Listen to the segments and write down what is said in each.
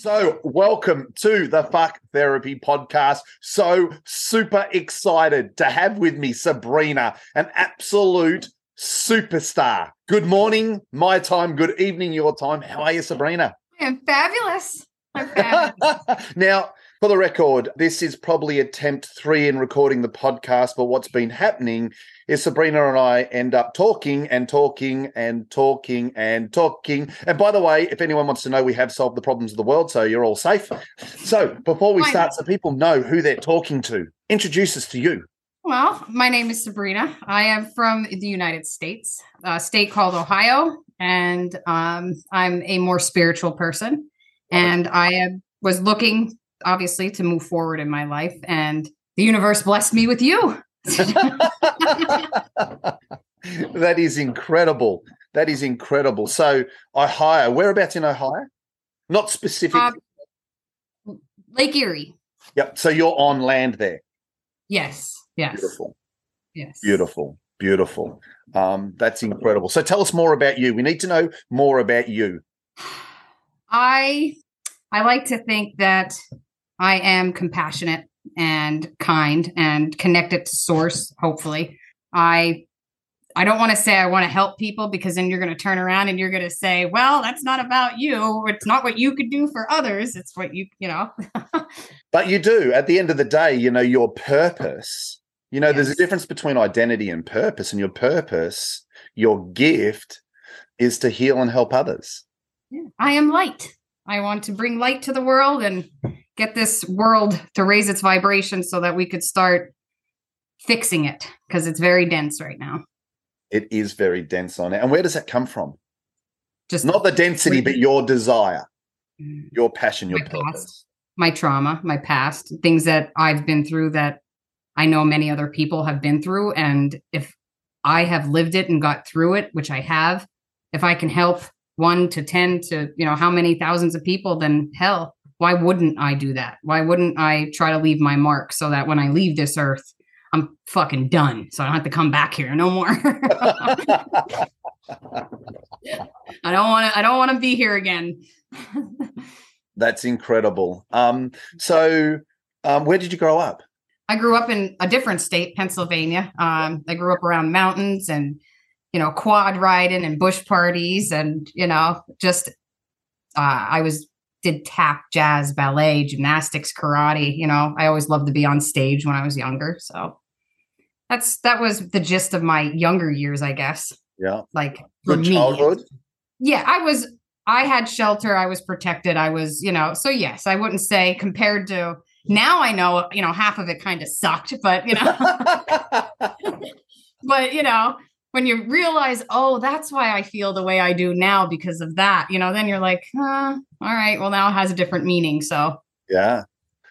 So, welcome to the Fuck Therapy podcast. So super excited to have with me Sabrina, an absolute superstar. Good morning, my time. Good evening, your time. How are you, Sabrina? I'm fabulous. I'm fabulous. now, for the record, this is probably attempt three in recording the podcast, but what's been happening is Sabrina and I end up talking and talking and talking and talking. And by the way, if anyone wants to know, we have solved the problems of the world, so you're all safe. So before we start, so people know who they're talking to, introduce us to you. Well, my name is Sabrina. I am from the United States, a state called Ohio, and um, I'm a more spiritual person. And I was looking obviously to move forward in my life and the universe blessed me with you. That is incredible. That is incredible. So I ohio whereabouts in ohio? Not specific. Uh, lake erie. Yep so you're on land there. Yes yes. Beautiful. Yes. Beautiful beautiful. Um, that's incredible. So tell us more about you. We need to know more about you. I i like to think that I am compassionate and kind and connected to source, hopefully. I I don't want to say I want to help people because then you're going to turn around and you're going to say, well, that's not about you. It's not what you could do for others. It's what you, you know. but you do. At the end of the day, you know, your purpose, you know, yes. there's a difference between identity and purpose. And your purpose, your gift is to heal and help others. Yeah. I am light. I want to bring light to the world and get this world to raise its vibration so that we could start fixing it because it's very dense right now. It is very dense on it. And where does that come from? Just not the density, but your desire, mm. your passion, your purpose. Past, my trauma, my past, things that I've been through that I know many other people have been through. And if I have lived it and got through it, which I have, if I can help one to 10 to, you know, how many thousands of people, then hell, why wouldn't I do that? Why wouldn't I try to leave my mark so that when I leave this earth, I'm fucking done. So I don't have to come back here no more. I don't want to I don't want to be here again. That's incredible. Um so um where did you grow up? I grew up in a different state, Pennsylvania. Um I grew up around mountains and you know quad riding and bush parties and you know just uh, I was did tap, jazz, ballet, gymnastics, karate. You know, I always loved to be on stage when I was younger. So that's that was the gist of my younger years, I guess. Yeah. Like for me. Childhood. Yeah, I was I had shelter, I was protected, I was, you know, so yes, I wouldn't say compared to now I know, you know, half of it kind of sucked, but you know. but you know, when you realize, oh, that's why I feel the way I do now because of that, you know, then you're like, all right, well, now it has a different meaning. So, yeah.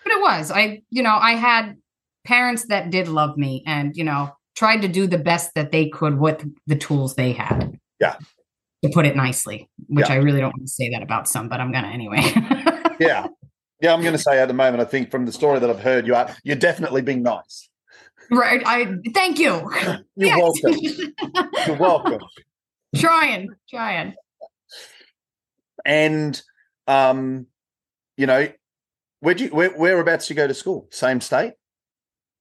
But it was, I, you know, I had parents that did love me and, you know, tried to do the best that they could with the tools they had. Yeah. To put it nicely, which yeah. I really don't want to say that about some, but I'm going to anyway. yeah. Yeah. I'm going to say at the moment, I think from the story that I've heard, you are, you're definitely being nice. Right. I thank you. You're welcome. You're welcome. trying, trying. And um, you know, where do you where whereabouts you go to school? Same state?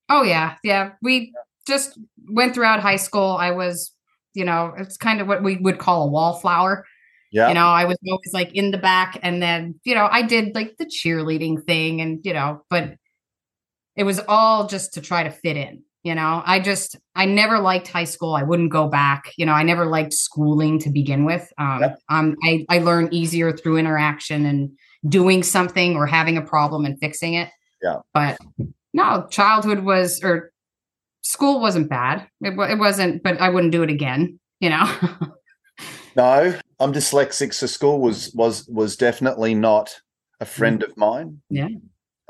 Oh yeah, yeah. We just went throughout high school. I was, you know, it's kind of what we would call a wallflower. Yeah. You know, I was always like in the back and then, you know, I did like the cheerleading thing and, you know, but it was all just to try to fit in you know? I just i never liked high school. I wouldn't go back. You know i never liked schooling to begin with. Um, yep. um I, I learn easier through interaction and doing something or having a problem and fixing it. Yeah. But no childhood was or school wasn't bad. It, it wasn't but i wouldn't do it again you know? No i'm dyslexic so school was was was definitely not a friend mm. of mine. Yeah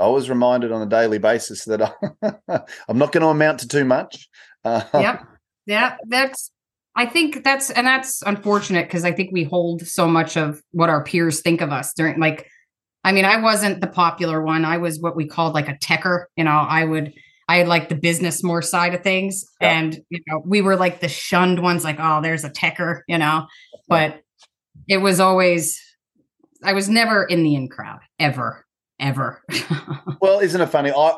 I was reminded on a daily basis that I, am not going to amount to too much. Uh, yep. Yeah. That's, I think that's, and that's unfortunate because I think we hold so much of what our peers think of us during, like, I mean, I wasn't the popular one. I was what we called like a techer. You know, I would, I like the business more side of things. Yeah. And, you know, we were like the shunned ones, like, oh, there's a techer, you know, but it was always, I was never in the in crowd ever, ever. well, isn't it funny? I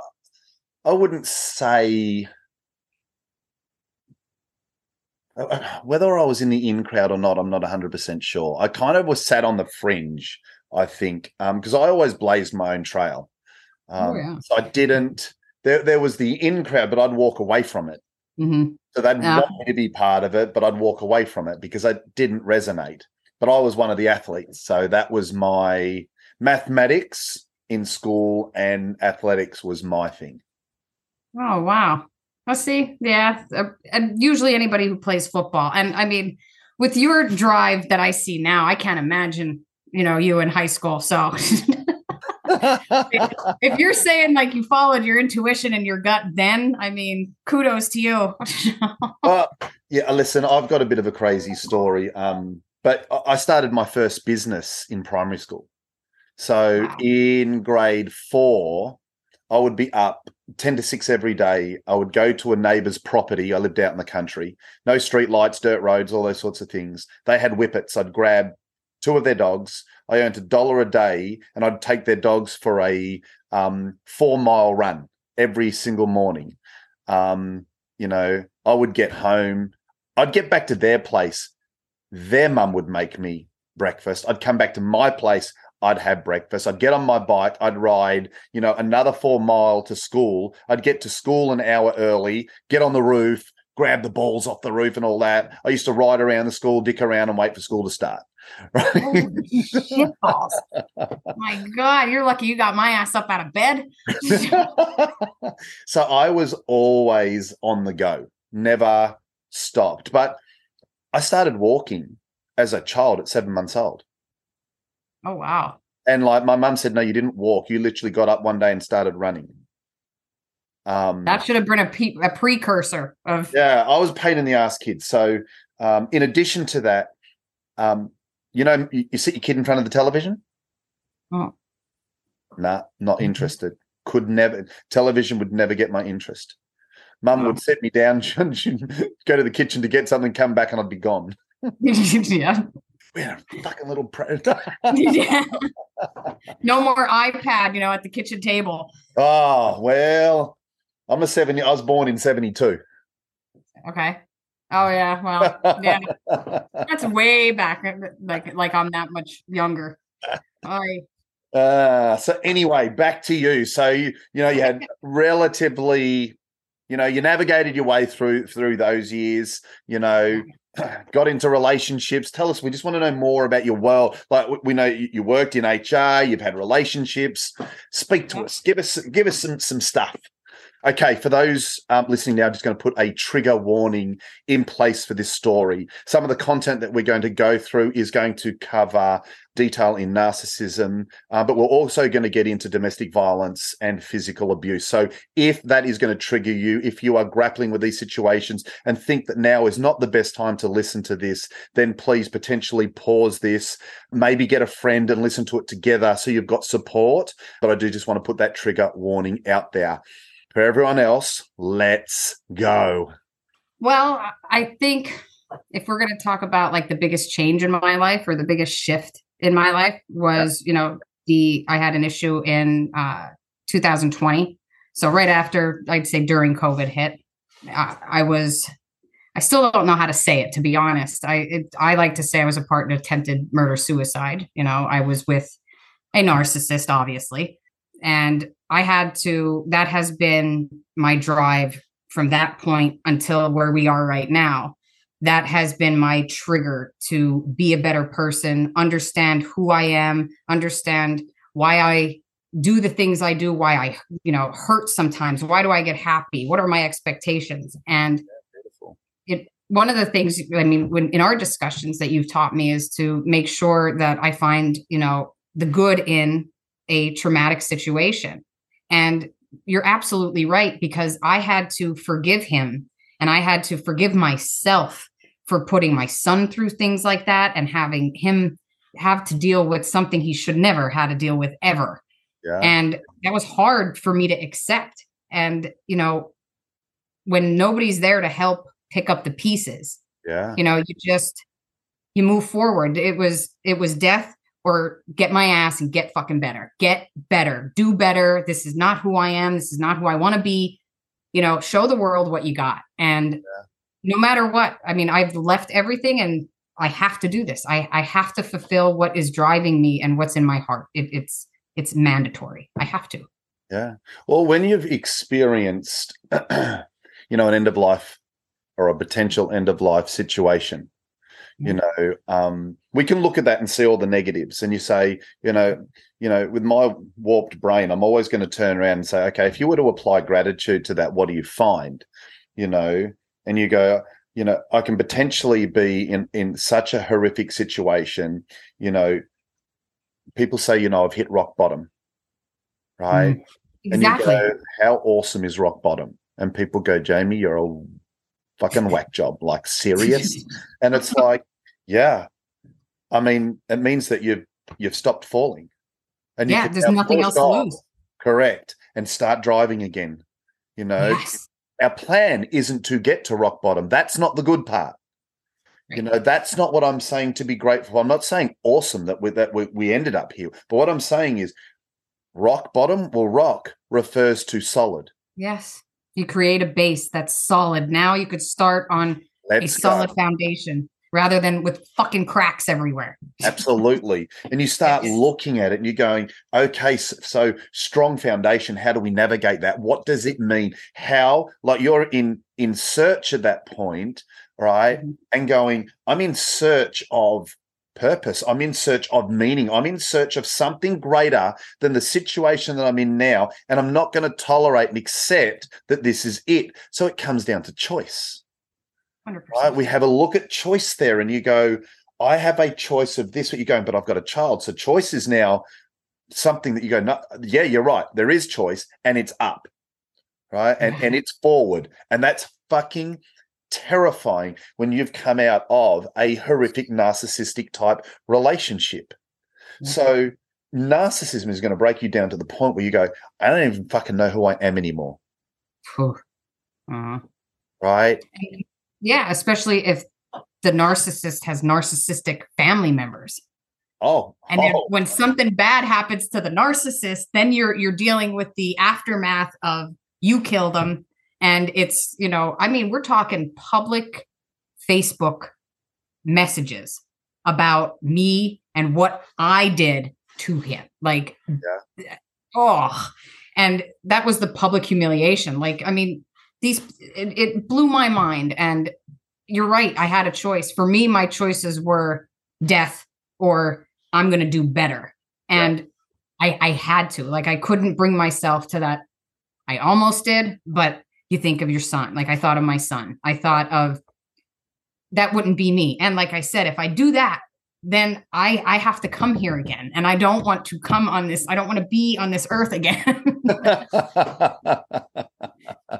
I wouldn't say uh, whether I was in the in crowd or not. I'm not 100 percent sure. I kind of was sat on the fringe. I think because um, I always blazed my own trail. Oh, um, oh, yeah. So I didn't. There, there was the in crowd, but I'd walk away from it. Mm-hmm. So they'd yeah. want me to be part of it, but I'd walk away from it because I didn't resonate. But I was one of the athletes, so that was my mathematics in school, and athletics was my thing. Oh wow! I see. Yeah, uh, and usually anybody who plays football, and I mean, with your drive that I see now, I can't imagine you know you in high school. So if you're saying like you followed your intuition and your gut, then I mean, kudos to you. uh, yeah, listen, I've got a bit of a crazy story. Um, but I started my first business in primary school. So wow. in grade four, I would be up 10 to 6 every day. I would go to a neighbor's property. I lived out in the country. No street lights, dirt roads, all those sorts of things. They had whippets. I'd grab two of their dogs. I earned a dollar a day, and I'd take their dogs for a um, four mile run every single morning. Um, you know, I would get home. I'd get back to their place. Their mum would make me breakfast. I'd come back to my place. I'd have breakfast. I'd get on my bike. I'd ride, you know, another four mile to school. I'd get to school an hour early, get on the roof, grab the balls off the roof and all that. I used to ride around the school, dick around and wait for school to start. Right? shit balls. my God, you're lucky you got my ass up out of bed. so I was always on the go, never stopped. But I started walking as a child at seven months old. Oh, wow. And like my mum said, no, you didn't walk. You literally got up one day and started running. Um, that should have been a, pe- a precursor of. Yeah, I was pain in the ass kid. So, um, in addition to that, um, you know, you, you sit your kid in front of the television. Oh. Nah, not mm-hmm. interested. Could never. Television would never get my interest. Mum oh. would set me down, go to the kitchen to get something, come back, and I'd be gone. yeah. We're fucking little predator. yeah. No more iPad, you know, at the kitchen table. Oh, well, I'm a 70. I was born in 72. Okay. Oh yeah, well, yeah, that's way back. Uh, like, like I'm that much younger. I. Uh, so anyway, back to you. So you, you know, you had relatively, you know, you navigated your way through through those years. You know, mm. got into relationships. Tell us. We just want to know more about your world. Like we know you worked in HR. You've had relationships. Speak to us. Give us give us some some stuff. Okay, for those um, listening now, I'm just going to put a trigger warning in place for this story. Some of the content that we're going to go through is going to cover detail in narcissism, uh, but we're also going to get into domestic violence and physical abuse. So, if that is going to trigger you, if you are grappling with these situations and think that now is not the best time to listen to this, then please potentially pause this, maybe get a friend and listen to it together so you've got support. But I do just want to put that trigger warning out there for everyone else, let's go. Well, I think if we're going to talk about like the biggest change in my life or the biggest shift in my life was, you know, the I had an issue in uh 2020. So right after I'd say during COVID hit, I, I was I still don't know how to say it to be honest. I it, I like to say I was a part in attempted murder suicide. You know, I was with a narcissist, obviously, and I had to, that has been my drive from that point until where we are right now. That has been my trigger to be a better person, understand who I am, understand why I do the things I do, why I, you know, hurt sometimes. Why do I get happy? What are my expectations? And it, one of the things, I mean, when in our discussions that you've taught me is to make sure that I find, you know, the good in a traumatic situation. And you're absolutely right because I had to forgive him and I had to forgive myself for putting my son through things like that and having him have to deal with something he should never had to deal with ever. Yeah. And that was hard for me to accept. And, you know, when nobody's there to help pick up the pieces, yeah. You know, you just you move forward. It was it was death or get my ass and get fucking better. Get better. Do better. This is not who I am. This is not who I want to be. You know, show the world what you got. And yeah. no matter what, I mean, I've left everything and I have to do this. I, I have to fulfill what is driving me and what's in my heart. It, it's it's mandatory. I have to. Yeah. Well, when you've experienced, you know, an end of life or a potential end of life situation, you know um, we can look at that and see all the negatives and you say you know you know with my warped brain i'm always going to turn around and say okay if you were to apply gratitude to that what do you find? You know and you go you know i can potentially be in in such a horrific situation you know people say you know i've hit rock bottom right? Mm, exactly. and you go how awesome is rock bottom? And people go jamie you're a fucking whack job like serious? And it's like yeah. I mean, it means that you've you've stopped falling. And yeah, there's nothing else off. to lose. Correct. And start driving again. You know, yes. our plan isn't to get to rock bottom. That's not the good part. Right. You know, that's not what I'm saying to be grateful. I'm not saying awesome that we that we, we ended up here. But what I'm saying is rock bottom, well, rock refers to solid. Yes. You create a base that's solid. Now you could start on Let's a solid go. foundation rather than with fucking cracks everywhere. Absolutely. And you start yes. looking at it and you're going, okay, so, strong foundation, how do we navigate that? What does it mean? How, like you're in in search at that point, right? Mm-hmm. And going, I'm in search of purpose. I'm in search of meaning. I'm in search of something greater than the situation that I'm in now. And I'm not going to tolerate and accept that this is it. So it comes down to choice. 100%. Right? We have a look at choice there, and you go, I have a choice of this, what you're going, but I've got a child. So choice is now something that you go, no, yeah, you're right. There is choice, and it's up, right? And and it's forward, and that's fucking terrifying when you've come out of a horrific narcissistic type relationship. Mm-hmm. So narcissism is going to break you down to the point where you go, I don't even fucking know who I am anymore. Uh-huh. Right? Yeah, especially if the narcissist has narcissistic family members. Oh, and oh. when something bad happens to the narcissist, then you're you're dealing with the aftermath of you killed them, and it's you know, I mean, we're talking public Facebook messages about me and what I did to him. Like, yeah. oh, and that was the public humiliation. Like, I mean, these it, it blew my mind. And you're right i had a choice. For me my choices were death or i'm going to do better. And I, I had to like i couldn't bring myself to that. I almost did but you think of your son. Like i thought of my son. I thought of that wouldn't be me. And like i said if i do that then I I have to come here again, and I don't want to come on this. I don't want to be on this earth again.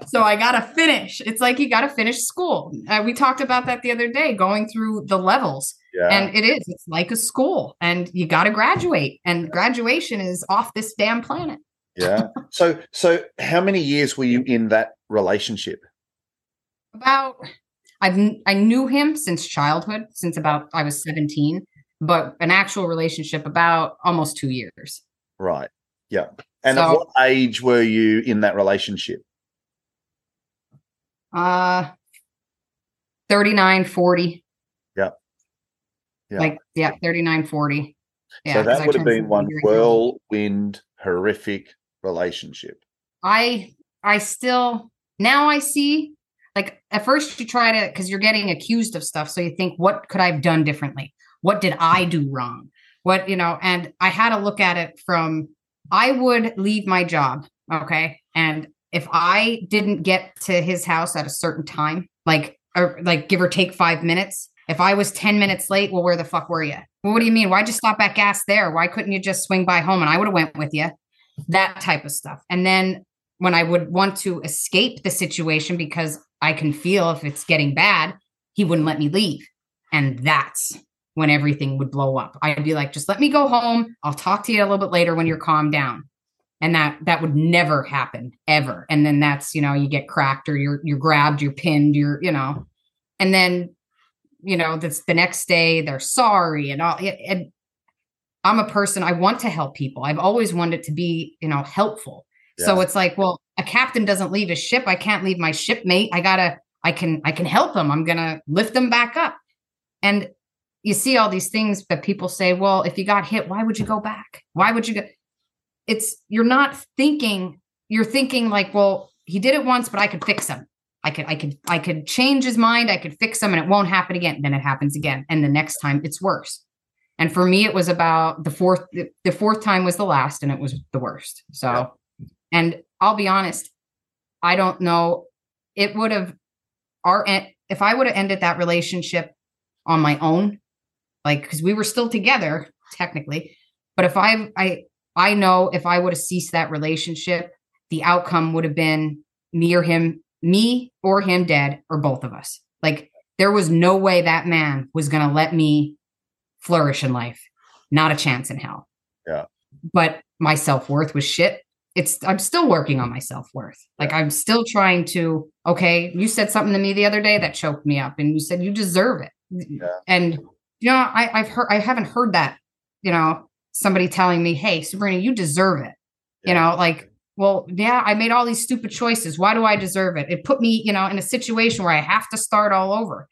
so I gotta finish. It's like you gotta finish school. Uh, we talked about that the other day, going through the levels, yeah. and it is. It's like a school, and you gotta graduate, and graduation is off this damn planet. yeah. So so how many years were you in that relationship? About I've I knew him since childhood, since about I was 17 but an actual relationship about almost two years. Right. Yeah. And so, at what age were you in that relationship? Uh 39, 40. Yeah. Yeah. Like, yeah, 39, 40. Yeah, so that would have been one whirlwind, horrific relationship. I I still now I see like at first you try to because you're getting accused of stuff. So you think, what could I have done differently? What did I do wrong? What, you know, and I had to look at it from I would leave my job. Okay. And if I didn't get to his house at a certain time, like, or like give or take five minutes, if I was 10 minutes late, well, where the fuck were you? Well, what do you mean? Why'd you stop at gas there? Why couldn't you just swing by home and I would have went with you? That type of stuff. And then when I would want to escape the situation because I can feel if it's getting bad, he wouldn't let me leave. And that's when everything would blow up. I'd be like, just let me go home. I'll talk to you a little bit later when you're calmed down. And that that would never happen ever. And then that's, you know, you get cracked or you're you're grabbed, you're pinned, you're, you know, and then, you know, that's the next day they're sorry and all and I'm a person, I want to help people. I've always wanted to be, you know, helpful. Yeah. So it's like, well, a captain doesn't leave his ship. I can't leave my shipmate. I gotta, I can, I can help them. I'm gonna lift them back up. And you see all these things that people say, well, if you got hit, why would you go back? Why would you go? It's you're not thinking, you're thinking like, well, he did it once, but I could fix him. I could, I could, I could change his mind. I could fix him and it won't happen again. Then it happens again. And the next time it's worse. And for me, it was about the fourth, the fourth time was the last and it was the worst. So, and I'll be honest, I don't know. It would have our, if I would have ended that relationship on my own, like, cause we were still together technically, but if I, I, I know if I would have ceased that relationship, the outcome would have been me or him me or him dead or both of us. Like there was no way that man was going to let me flourish in life. Not a chance in hell. Yeah. But my self-worth was shit. It's I'm still working on my self-worth. Like I'm still trying to okay, you said something to me the other day that choked me up and you said you deserve it. Yeah. And you know, I I've heard I haven't heard that, you know, somebody telling me, "Hey, Sabrina, you deserve it." Yeah. You know, like well, yeah, I made all these stupid choices. Why do I deserve it? It put me, you know, in a situation where I have to start all over.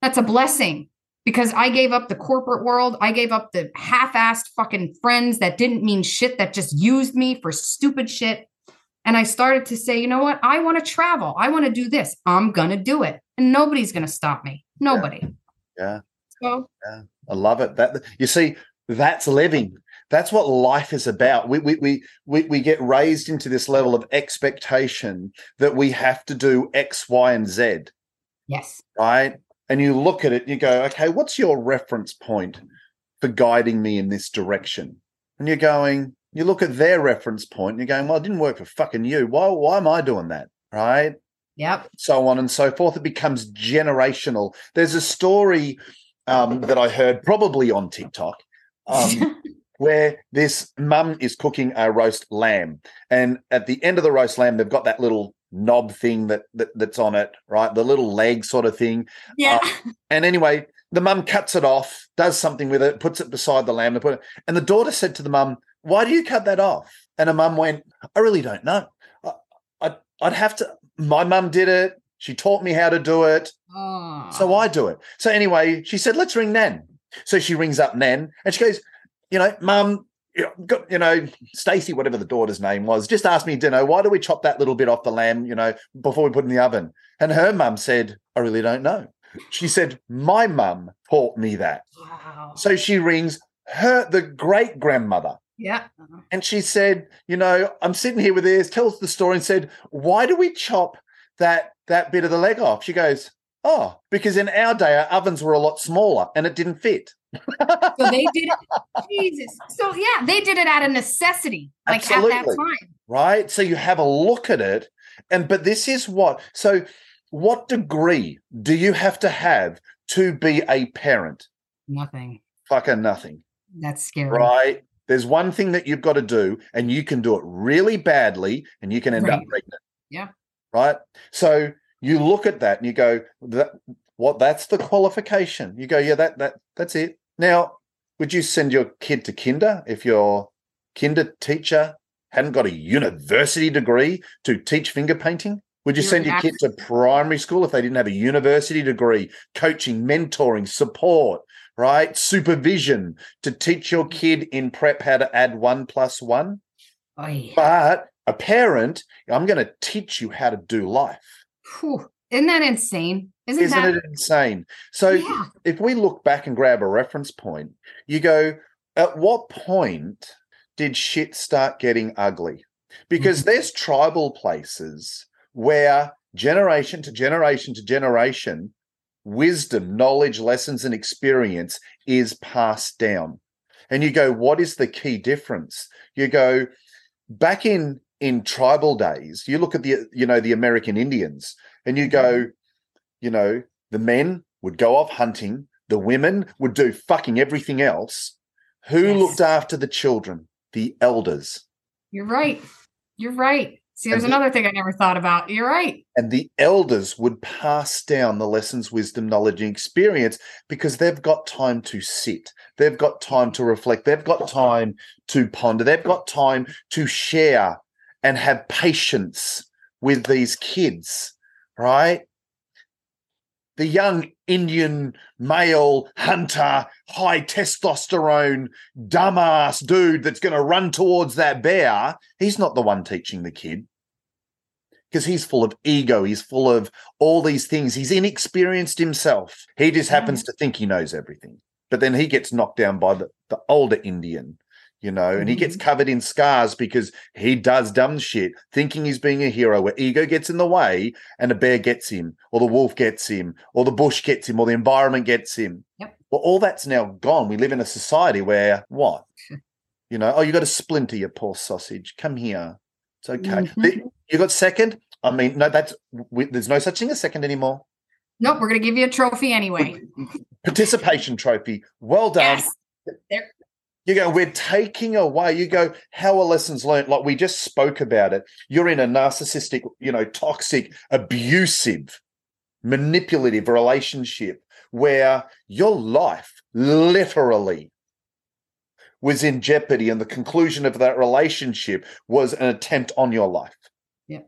That's a blessing because I gave up the corporate world. I gave up the half assed fucking friends that didn't mean shit, that just used me for stupid shit. And I started to say, you know what? I want to travel. I want to do this. I'm going to do it. And nobody's going to stop me. Nobody. Yeah. yeah. So, yeah. I love it. That you see, that's living. That's what life is about. We, we, we, we, we get raised into this level of expectation that we have to do X, Y, and Z. Yes. Right. And you look at it and you go, okay, what's your reference point for guiding me in this direction? And you're going, you look at their reference point and you're going, well, it didn't work for fucking you. Why, why am I doing that? Right. Yep. So on and so forth. It becomes generational. There's a story um, that I heard probably on TikTok um, where this mum is cooking a roast lamb, and at the end of the roast lamb, they've got that little knob thing that, that that's on it, right? The little leg sort of thing. Yeah. Uh, and anyway, the mum cuts it off, does something with it, puts it beside the lamb, and put it. And the daughter said to the mum, "Why do you cut that off?" And the mum went, "I really don't know. I, I'd, I'd have to. My mum did it. She taught me how to do it, oh. so I do it. So anyway, she said, "Let's ring Nan." So she rings up Nan and she goes, you know, mum, you know, got, you know, Stacy, whatever the daughter's name was, just asked me dinner, why do we chop that little bit off the lamb, you know, before we put in the oven? And her mum said, I really don't know. She said, My mum taught me that. Wow. So she rings her, the great grandmother. Yeah. And she said, You know, I'm sitting here with this, tells the story and said, Why do we chop that that bit of the leg off? She goes, Oh, because in our day, our ovens were a lot smaller and it didn't fit so they did it. Jesus. So yeah, they did it out of necessity, like Absolutely. at that time. Right. So you have a look at it. And but this is what so what degree do you have to have to be a parent? Nothing. Fucking nothing. That's scary. Right. There's one thing that you've got to do, and you can do it really badly, and you can end right. up pregnant. Yeah. Right. So you look at that and you go, that what that's the qualification. You go, yeah, that that that's it. Now, would you send your kid to kinder if your kinder teacher hadn't got a university degree to teach finger painting? Would you send your kid to primary school if they didn't have a university degree, coaching, mentoring, support, right? Supervision to teach your mm. kid in prep how to add one plus one? Oh, yeah. But a parent, I'm going to teach you how to do life. Whew. Isn't that insane? Isn't, Isn't that... it insane? So yeah. if we look back and grab a reference point, you go, at what point did shit start getting ugly? Because mm-hmm. there's tribal places where generation to generation to generation, wisdom, knowledge, lessons, and experience is passed down. And you go, what is the key difference? You go, back in in tribal days, you look at the you know the American Indians, and you go, mm-hmm you know, the men would go off hunting, the women would do fucking everything else. Who yes. looked after the children? The elders. You're right. You're right. See, there's and another thing I never thought about. You're right. And the elders would pass down the lessons, wisdom, knowledge, and experience because they've got time to sit. They've got time to reflect. They've got time to ponder. They've got time to share and have patience with these kids, right? The young Indian male hunter, high testosterone, dumbass dude that's going to run towards that bear, he's not the one teaching the kid because he's full of ego. He's full of all these things. He's inexperienced himself. He just happens mm. to think he knows everything. But then he gets knocked down by the, the older Indian you know, and he gets mm-hmm. covered in scars because he does dumb shit, thinking he's being a hero, where ego gets in the way and a bear gets him, or the wolf gets him, or the bush gets him, or the environment gets him. Yep. Well, all that's now gone. We live in a society where what? you know, oh, you got a splinter, you poor sausage. Come here. It's okay. Mm-hmm. You got second? I mean, no, that's we, there's no such thing as second anymore. Nope, we're going to give you a trophy anyway. Participation trophy. Well done. Yes. There, you go, we're taking away. You go, how are lessons learned? Like we just spoke about it. You're in a narcissistic, you know, toxic, abusive, manipulative relationship where your life literally was in jeopardy. And the conclusion of that relationship was an attempt on your life. Yeah.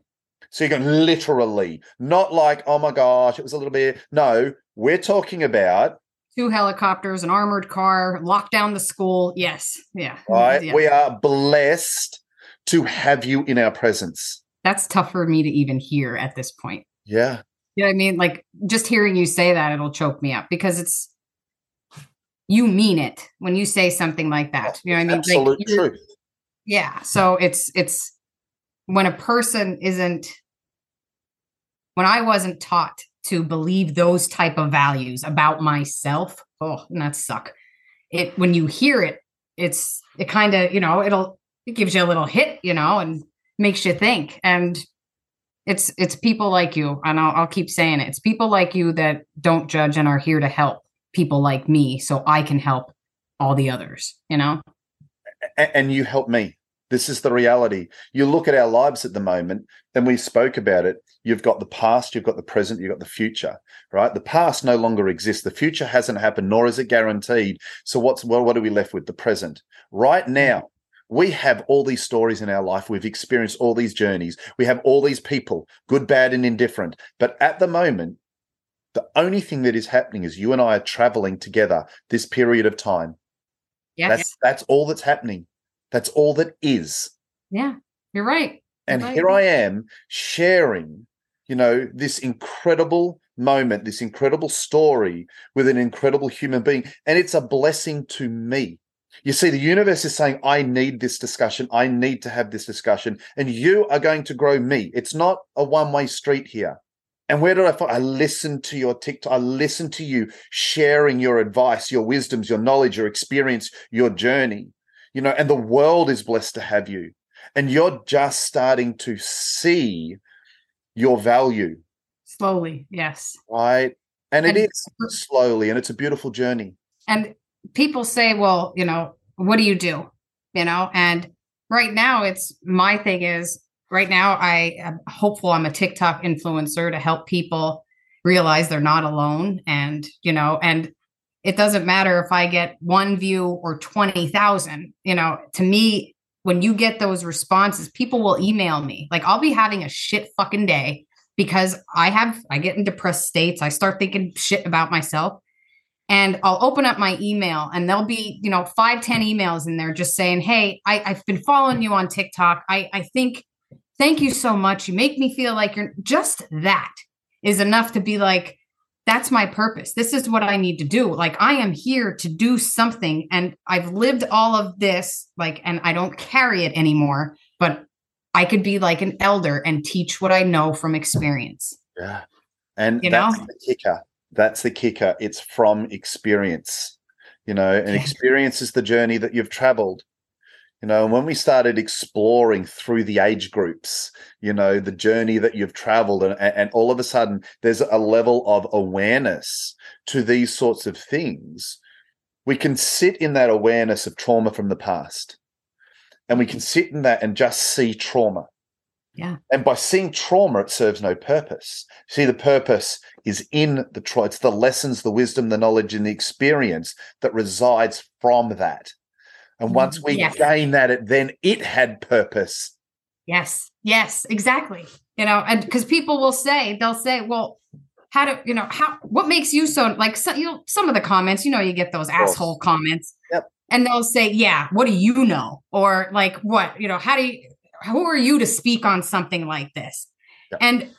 So you're going literally, not like, oh my gosh, it was a little bit. No, we're talking about two helicopters, an armored car, lock down the school. Yes. Yeah. Right. Yeah. We are blessed to have you in our presence. That's tough for me to even hear at this point. Yeah. You know what I mean? Like just hearing you say that, it'll choke me up because it's you mean it when you say something like that. You know what I mean? Absolute like, truth. Yeah. So it's it's when a person isn't when I wasn't taught to believe those type of values about myself oh that suck it when you hear it it's it kind of you know it'll it gives you a little hit you know and makes you think and it's it's people like you and I'll, I'll keep saying it it's people like you that don't judge and are here to help people like me so i can help all the others you know and you help me this is the reality. You look at our lives at the moment, and we spoke about it. You've got the past, you've got the present, you've got the future, right? The past no longer exists. The future hasn't happened, nor is it guaranteed. So what's well, what are we left with? The present. Right hmm. now, we have all these stories in our life. We've experienced all these journeys. We have all these people, good, bad, and indifferent. But at the moment, the only thing that is happening is you and I are traveling together this period of time. Yeah, that's that's all that's happening. That's all that is. Yeah, you're right. and right. here I am sharing, you know, this incredible moment, this incredible story with an incredible human being. And it's a blessing to me. You see, the universe is saying, I need this discussion. I need to have this discussion. And you are going to grow me. It's not a one way street here. And where did I find? I listened to your TikTok. I listened to you sharing your advice, your wisdoms, your knowledge, your experience, your journey you know, and the world is blessed to have you. And you're just starting to see your value. Slowly, yes. Right. And, and it is slowly, and it's a beautiful journey. And people say, well, you know, what do you do? You know, and right now it's my thing is right now I am hopeful I'm a TikTok influencer to help people realize they're not alone and, you know, and it doesn't matter if I get one view or 20,000. You know, to me, when you get those responses, people will email me. Like I'll be having a shit fucking day because I have, I get in depressed states. I start thinking shit about myself. And I'll open up my email and there'll be, you know, five, ten emails in there just saying, Hey, I, I've been following you on TikTok. I, I think, thank you so much. You make me feel like you're just that is enough to be like, that's my purpose. This is what I need to do. Like I am here to do something and I've lived all of this like and I don't carry it anymore, but I could be like an elder and teach what I know from experience. Yeah. And you that's know? the kicker. That's the kicker. It's from experience. You know, and experience is the journey that you've traveled you know and when we started exploring through the age groups you know the journey that you've traveled and, and all of a sudden there's a level of awareness to these sorts of things we can sit in that awareness of trauma from the past and we can sit in that and just see trauma Yeah. And by seeing trauma, it serves no purpose. See, the purpose is in the trauma. It's the lessons, the wisdom, the knowledge, and the experience that resides from that. And once we yes. gain that, it then it had purpose. Yes. Yes. Exactly. You know, and because people will say, they'll say, well, how do you know how what makes you so like so, you know some of the comments you know you get those asshole comments yep. and they'll say yeah what do you know or like what you know how do you who are you to speak on something like this yep. and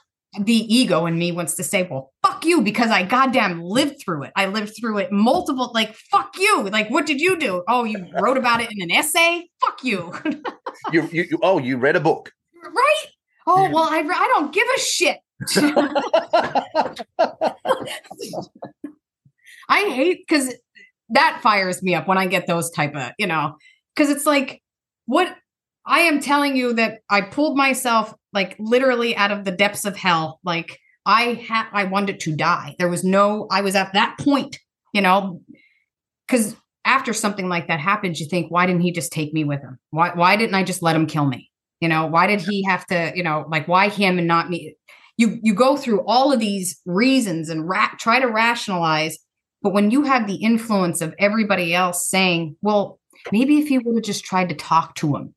the ego in me wants to say well fuck you because i goddamn lived through it. I lived through it multiple like fuck you. Like what did you do? Oh you wrote about it in an essay? Fuck you. You, you, you oh you read a book. Right? Oh well i i don't give a shit. I hate because that fires me up when I get those type of, you know, because it's like, what I am telling you that I pulled myself like literally out of the depths of hell. Like I had, I wanted to die. There was no, I was at that point, you know, because after something like that happens, you think, why didn't he just take me with him? Why, why didn't I just let him kill me? You know, why did he have to, you know, like why him and not me? you you go through all of these reasons and ra- try to rationalize but when you have the influence of everybody else saying well maybe if you would have just tried to talk to him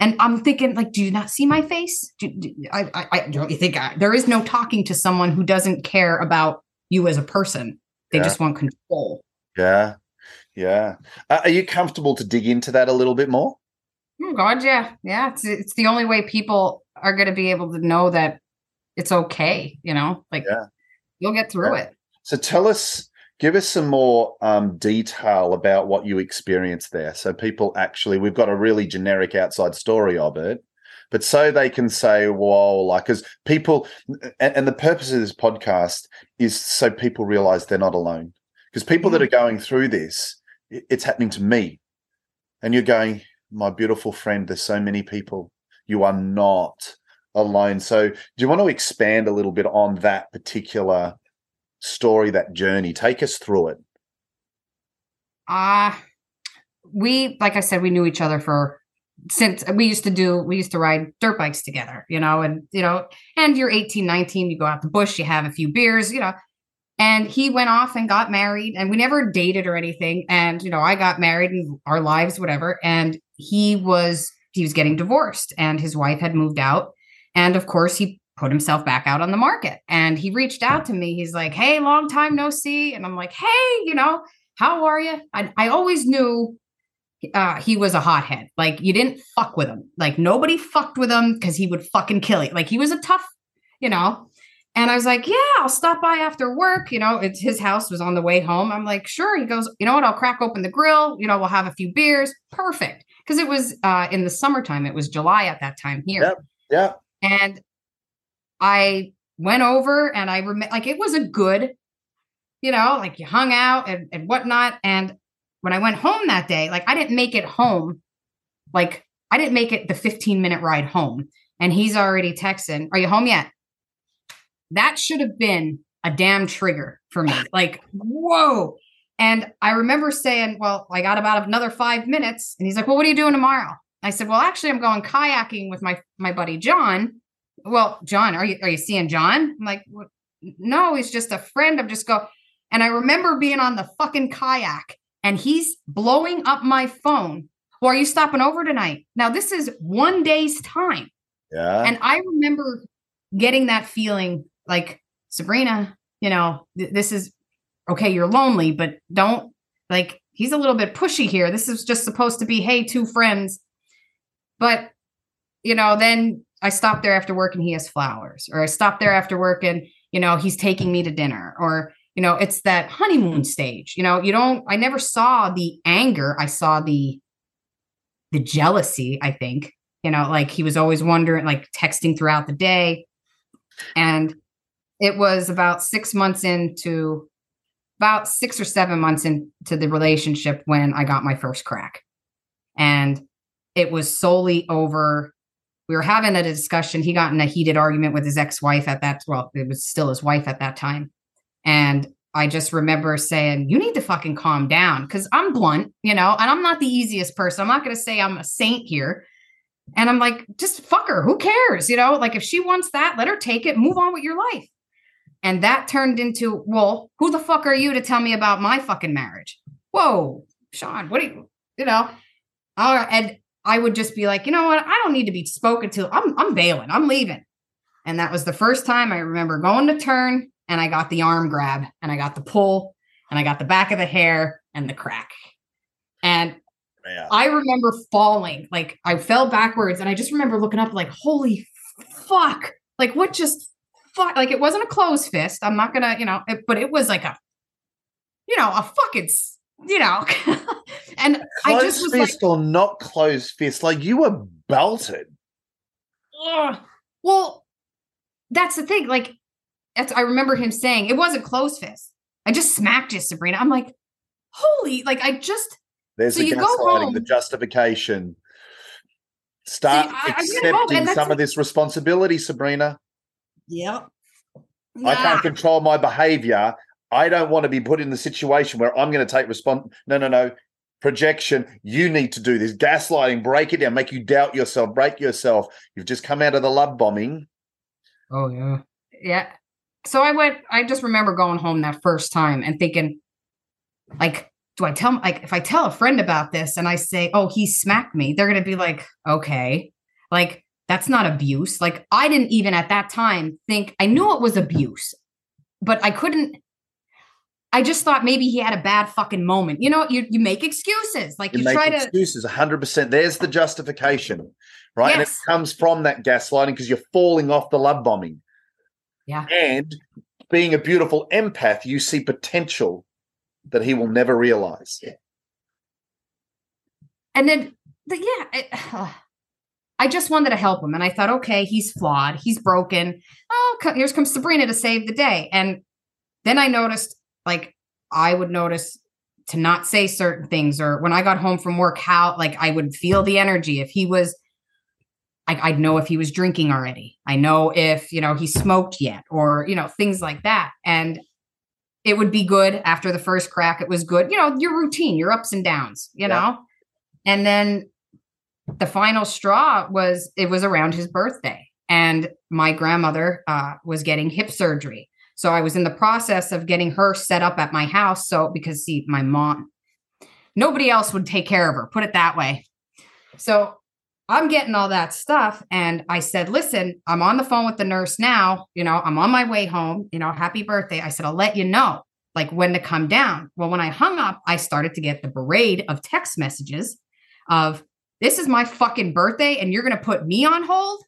and i'm thinking like do you not see my face do, do I, I, I, don't you think I, there is no talking to someone who doesn't care about you as a person they yeah. just want control yeah yeah uh, are you comfortable to dig into that a little bit more oh god yeah yeah it's, it's the only way people are going to be able to know that it's okay, you know, like yeah. you'll get through yeah. it. So tell us, give us some more um, detail about what you experienced there. So people actually, we've got a really generic outside story of it, but so they can say, "Whoa!" Like, because people, and, and the purpose of this podcast is so people realize they're not alone. Because people mm-hmm. that are going through this, it's happening to me, and you're going, "My beautiful friend, there's so many people. You are not." alone. So, do you want to expand a little bit on that particular story, that journey? Take us through it. Ah, uh, we like I said, we knew each other for since we used to do we used to ride dirt bikes together, you know, and you know, and you're 18, 19, you go out the bush, you have a few beers, you know. And he went off and got married, and we never dated or anything. And you know, I got married and our lives, whatever. And he was he was getting divorced, and his wife had moved out and of course, he put himself back out on the market and he reached out to me. He's like, Hey, long time no see. And I'm like, Hey, you know, how are you? I, I always knew uh, he was a hothead. Like you didn't fuck with him. Like nobody fucked with him because he would fucking kill you. Like he was a tough, you know. And I was like, yeah, I'll stop by after work. You know, it's his house was on the way home. I'm like, sure. He goes, you know what? I'll crack open the grill. You know, we'll have a few beers. Perfect. Because it was uh, in the summertime. It was July at that time here. Yep. Yeah. And I went over and I remember like it was a good, you know, like you hung out and, and whatnot. And when I went home that day, like I didn't make it home. Like I didn't make it the 15 minute ride home. And he's already texting, Are you home yet? That should have been a damn trigger for me. Like, whoa. And I remember saying, Well, I got about another five minutes. And he's like, Well, what are you doing tomorrow? I said, "Well, actually, I'm going kayaking with my my buddy John." Well, John, are you are you seeing John? I'm like, "No, he's just a friend." I'm just go, and I remember being on the fucking kayak, and he's blowing up my phone. Well, are you stopping over tonight? Now this is one day's time. Yeah. And I remember getting that feeling like Sabrina, you know, th- this is okay. You're lonely, but don't like. He's a little bit pushy here. This is just supposed to be, hey, two friends but, you know, then I stop there after work and he has flowers, or I stop there after work and, you know, he's taking me to dinner, or, you know, it's that honeymoon stage. You know, you don't, I never saw the anger. I saw the, the jealousy, I think, you know, like he was always wondering, like texting throughout the day. And it was about six months into, about six or seven months into the relationship when I got my first crack. And it was solely over we were having a discussion he got in a heated argument with his ex-wife at that well it was still his wife at that time and i just remember saying you need to fucking calm down because i'm blunt you know and i'm not the easiest person i'm not going to say i'm a saint here And I'm like, just fuck her. Who cares? You know, like if she wants that, let her take it, move on with your life. And that turned into, well, who the fuck are you to tell me about my fucking marriage? Whoa, Sean, what do you, you know? Uh, and I would just be like, you know what? I don't need to be spoken to. I'm, I'm bailing. I'm leaving. And that was the first time I remember going to turn and I got the arm grab and I got the pull and I got the back of the hair and the crack. And. I remember falling, like I fell backwards and I just remember looking up like, holy fuck. Like what just fuck? Like it wasn't a closed fist. I'm not gonna, you know, it, but it was like a, you know, a fucking, you know, and closed I just was fist like, or not closed fist. Like you were belted. Ugh. Well, that's the thing. Like, I remember him saying it wasn't closed fist. I just smacked you, Sabrina. I'm like, holy, like I just. There's so the gaslighting, the justification. Start See, accepting some of this responsibility, Sabrina. Yep. I can't control my behavior. I don't want to be put in the situation where I'm going to take response. No, no, no. Projection. You need to do this. Gaslighting. Break it down. Make you doubt yourself. Break yourself. You've just come out of the love bombing. Oh yeah. Yeah. So I went. I just remember going home that first time and thinking, like, do I tell like if I tell a friend about this and I say, oh, he smacked me, they're gonna be like, okay, like that's not abuse. Like I didn't even at that time think I knew it was abuse, but I couldn't. I just thought maybe he had a bad fucking moment. You know, you you make excuses. Like you, you try to make excuses. hundred percent. There's the justification, right? Yes. And it comes from that gaslighting because you're falling off the love bombing. Yeah. And being a beautiful empath, you see potential that he will never realize. Yeah. And then, the, yeah, it, uh, I just wanted to help him. And I thought, okay, he's flawed. He's broken. Oh, here's comes Sabrina to save the day. And then I noticed, like, I would notice to not say certain things, or when I got home from work, how, like, I would feel the energy. If he was, I, I'd know if he was drinking already. I know if, you know, he smoked yet, or, you know, things like that. And it would be good after the first crack. It was good. You know, your routine, your ups and downs, you yeah. know? And then the final straw was it was around his birthday and my grandmother uh, was getting hip surgery so i was in the process of getting her set up at my house so because see my mom nobody else would take care of her put it that way. So i'm getting all that stuff and i said listen i'm on the phone with the nurse now you know i'm on my way home you know happy birthday. I said i'll let you know like when to come down. Well when i hung up i started to get the parade of text messages of this is my fucking birthday and you're going to put me on hold?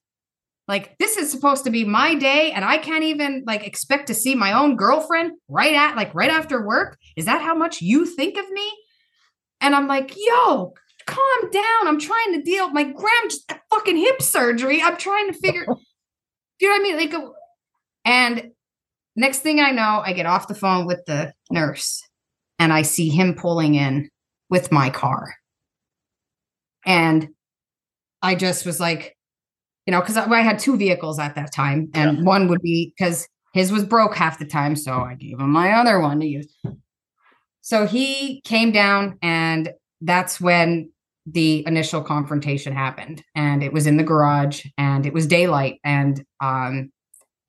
Like this is supposed to be my day and I can't even like expect to see my own girlfriend right at like right after work? Is that how much you think of me? And I'm like, "Yo, calm down. I'm trying to deal my gram just fucking hip surgery. I'm trying to figure you know what I mean? Like and next thing I know, I get off the phone with the nurse and I see him pulling in with my car. And I just was like, you know, because I, I, had two vehicles at that time, and yeah. one would be because his was broke half the time, so I gave him my other one to use. So he came down, and that's when the initial confrontation happened, and it was in the garage, and it was daylight, and um,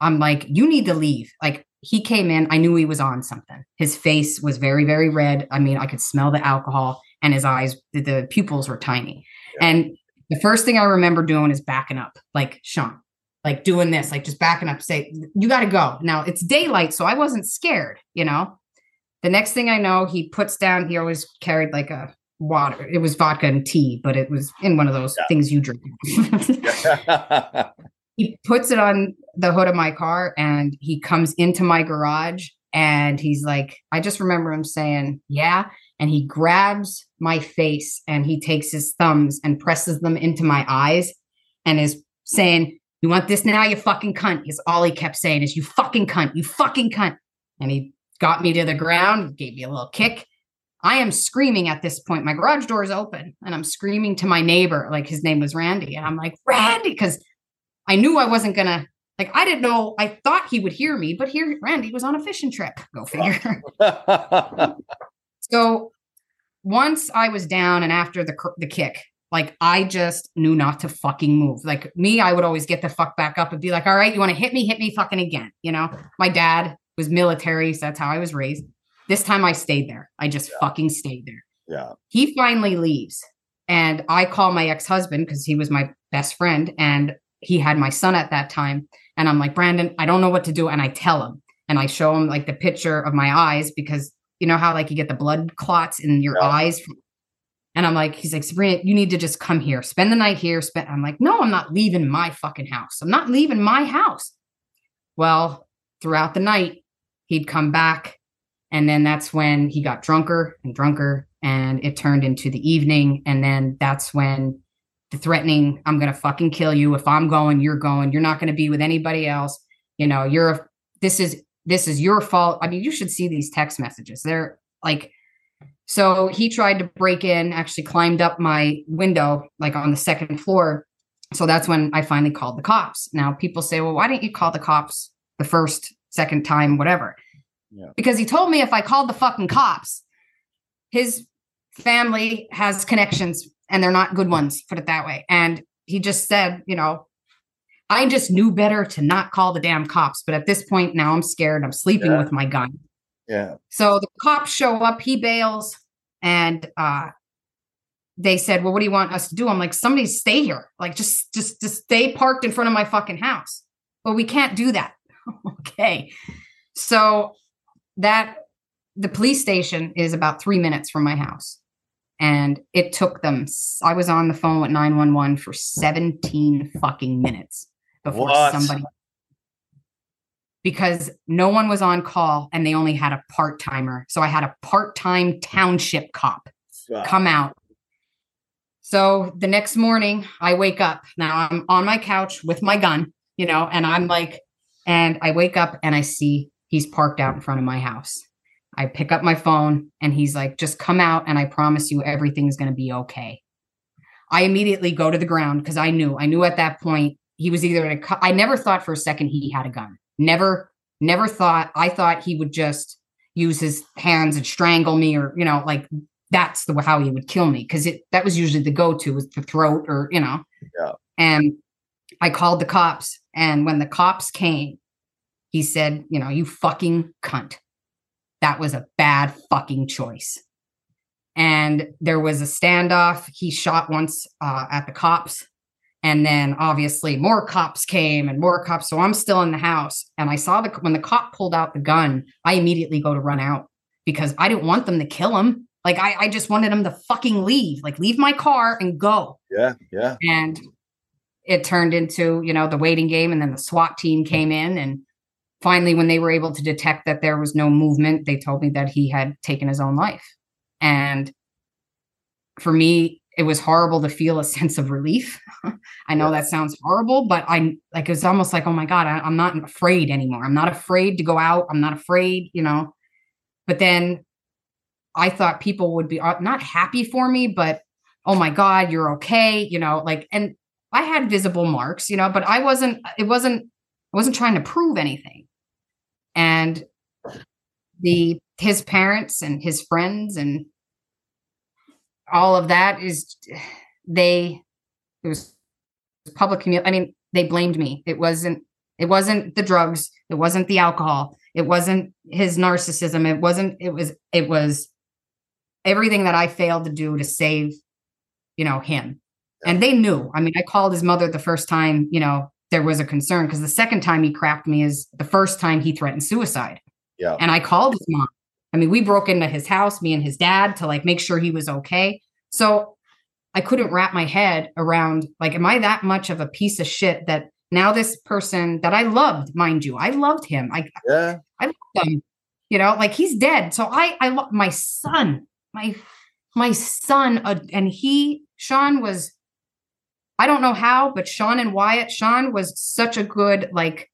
I'm like, you need to leave. Like he came in, I knew he was on something. His face was very, very red. I mean, I could smell the alcohol and his eyes, the, the pupils were tiny. Yeah. And the first thing I remember doing is backing up, like Sean, like doing this, like just backing up, say, you got to go. Now it's daylight, so I wasn't scared, you know? The next thing I know, he puts down, he always carried like a water. It was vodka and tea, but it was in one of those yeah. things you drink. he puts it on the hood of my car and he comes into my garage and he's like, I just remember him saying, Yeah and he grabs my face and he takes his thumbs and presses them into my eyes and is saying, You want this now, you fucking cunt? Is all he kept saying is, You fucking cunt, you fucking cunt. And he got me to the ground, gave me a little kick. I am screaming at this point. My garage door is open and I'm screaming to my neighbor, like his name was Randy. And I'm like, Randy, because I knew I wasn't going to, like, I didn't know, I thought he would hear me, but here Randy was on a fishing trip. Go figure. So once I was down and after the the kick, like I just knew not to fucking move. Like me, I would always get the fuck back up and be like, all right, you want to hit me, hit me fucking again. You know, my dad was military, so that's how I was raised. This time I stayed there. I just yeah. fucking stayed there. Yeah. He finally leaves. And I call my ex-husband because he was my best friend and he had my son at that time. And I'm like, Brandon, I don't know what to do. And I tell him and I show him like the picture of my eyes because you know how like you get the blood clots in your yeah. eyes and I'm like, he's like, Sabrina, you need to just come here, spend the night here. Spend. I'm like, no, I'm not leaving my fucking house. I'm not leaving my house. Well, throughout the night, he'd come back. And then that's when he got drunker and drunker. And it turned into the evening. And then that's when the threatening, I'm going to fucking kill you. If I'm going, you're going. You're not going to be with anybody else. You know, you're, a, this is, this is your fault. I mean, you should see these text messages. They're like, so he tried to break in, actually climbed up my window, like on the second floor. So that's when I finally called the cops. Now people say, well, why didn't you call the cops the first, second time, whatever? Yeah. Because he told me if I called the fucking cops, his family has connections and they're not good ones, put it that way. And he just said, you know, I just knew better to not call the damn cops. But at this point now I'm scared. I'm sleeping yeah. with my gun. Yeah. So the cops show up, he bails, and uh they said, Well, what do you want us to do? I'm like, somebody stay here. Like just just just stay parked in front of my fucking house. Well, we can't do that. okay. So that the police station is about three minutes from my house. And it took them, I was on the phone with 911 for 17 fucking minutes before what? somebody because no one was on call and they only had a part timer. So I had a part time township cop wow. come out. So the next morning, I wake up. Now I'm on my couch with my gun, you know, and I'm like, and I wake up and I see he's parked out in front of my house. I pick up my phone and he's like, just come out and I promise you everything's going to be okay. I immediately go to the ground because I knew, I knew at that point he was either, a, I never thought for a second he had a gun. Never, never thought. I thought he would just use his hands and strangle me, or you know, like that's the how he would kill me because it that was usually the go-to was the throat or you know. Yeah. And I called the cops, and when the cops came, he said, "You know, you fucking cunt. That was a bad fucking choice." And there was a standoff. He shot once uh, at the cops and then obviously more cops came and more cops. So I'm still in the house. And I saw the when the cop pulled out the gun, I immediately go to run out because I didn't want them to kill him. Like I, I just wanted him to fucking leave, like leave my car and go. Yeah, yeah. And it turned into, you know, the waiting game. And then the SWAT team came in. And finally, when they were able to detect that there was no movement, they told me that he had taken his own life. And for me, it was horrible to feel a sense of relief. I know that sounds horrible, but I like it was almost like, oh my God, I, am not afraid anymore. I'm not afraid to go out. I'm not afraid, you know. But then I thought people would be uh, not happy for me, but oh my God, you're okay, you know, like, and I had visible marks, you know, but I wasn't, it wasn't, I wasn't trying to prove anything. And the, his parents and his friends and all of that is they it was public community. I mean, they blamed me. It wasn't it wasn't the drugs, it wasn't the alcohol, it wasn't his narcissism, it wasn't it was it was everything that I failed to do to save, you know, him. And they knew. I mean, I called his mother the first time, you know, there was a concern because the second time he cracked me is the first time he threatened suicide. Yeah. And I called his mom I mean, we broke into his house, me and his dad, to like make sure he was okay. So I couldn't wrap my head around like, am I that much of a piece of shit that now this person that I loved, mind you, I loved him. I yeah. I loved him. You know, like he's dead. So I I love my son, my my son, uh, and he Sean was. I don't know how, but Sean and Wyatt, Sean was such a good like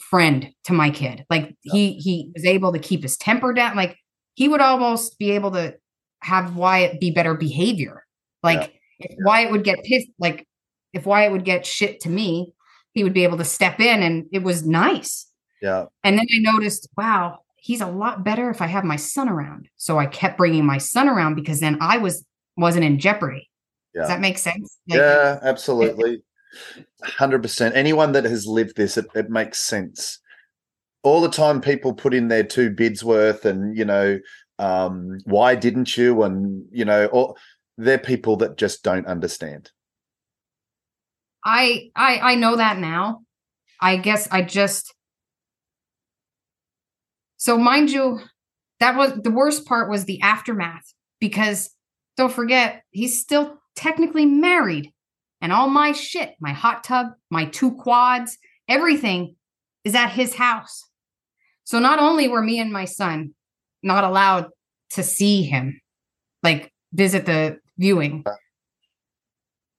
friend to my kid. Like he he was able to keep his temper down. Like he would almost be able to have Wyatt be better behavior. Like yeah. if Wyatt would get pissed, like if Wyatt would get shit to me, he would be able to step in and it was nice. Yeah. And then I noticed, wow, he's a lot better if I have my son around. So I kept bringing my son around because then I was wasn't in jeopardy. Yeah. Does that make sense? Like, yeah, absolutely. 100%. Anyone that has lived this, it, it makes sense. All the time, people put in their two bids worth and, you know, um, why didn't you? And, you know, or they're people that just don't understand. I I I know that now. I guess I just so mind you, that was the worst part was the aftermath because don't forget he's still technically married and all my shit, my hot tub, my two quads, everything is at his house. So not only were me and my son not allowed to see him, like visit the viewing,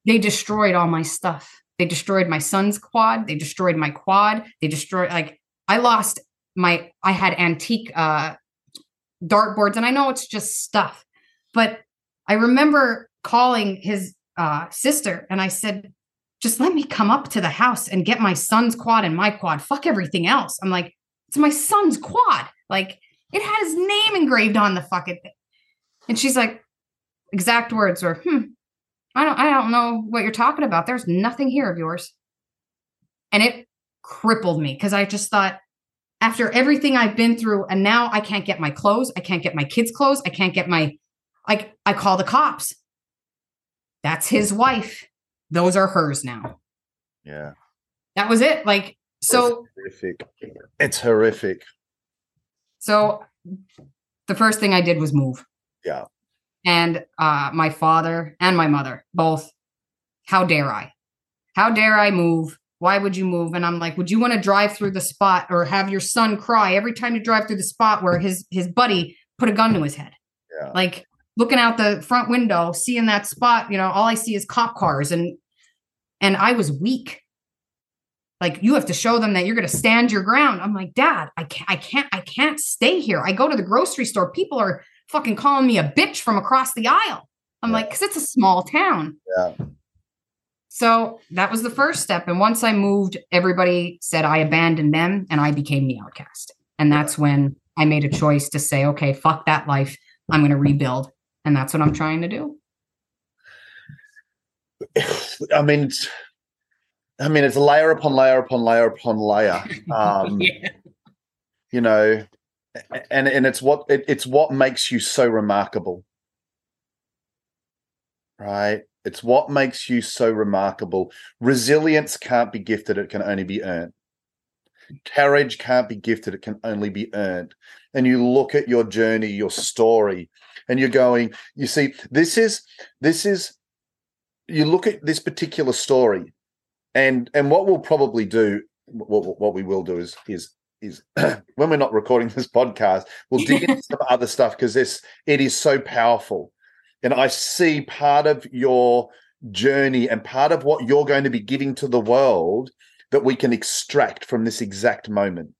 they destroyed all my stuff. They destroyed my son's quad. They destroyed my quad. They destroyed like I lost my I had antique uh dartboards and I know it's just stuff. But I remember calling his uh sister and I said just let me come up to the house and get my son's quad and my quad. Fuck everything else. I'm like it's my son's quad. Like it had his name engraved on the fucking thing. And she's like exact words were, "Hmm, I don't I don't know what you're talking about. There's nothing here of yours. And it crippled me because I just thought after everything I've been through and now I can't get my clothes, I can't get my kids' clothes, I can't get my like I call the cops. That's his wife. Those are hers now. Yeah. That was it. Like so it's horrific. It's horrific. So the first thing I did was move. Yeah and uh, my father and my mother both how dare i how dare i move why would you move and i'm like would you want to drive through the spot or have your son cry every time you drive through the spot where his his buddy put a gun to his head yeah. like looking out the front window seeing that spot you know all i see is cop cars and and i was weak like you have to show them that you're going to stand your ground i'm like dad i can't i can't i can't stay here i go to the grocery store people are fucking calling me a bitch from across the aisle. I'm yeah. like, because it's a small town. Yeah. So that was the first step. And once I moved, everybody said I abandoned them and I became the outcast. And that's when I made a choice to say, okay, fuck that life. I'm going to rebuild. And that's what I'm trying to do. I mean, it's, I mean, it's layer upon layer upon layer upon layer. Um, yeah. You know, and and it's what it, it's what makes you so remarkable right it's what makes you so remarkable resilience can't be gifted it can only be earned courage can't be gifted it can only be earned and you look at your journey your story and you're going you see this is this is you look at this particular story and and what we'll probably do what, what we will do is is is when we're not recording this podcast, we'll dig into some other stuff because this it is so powerful. And I see part of your journey and part of what you're going to be giving to the world that we can extract from this exact moment.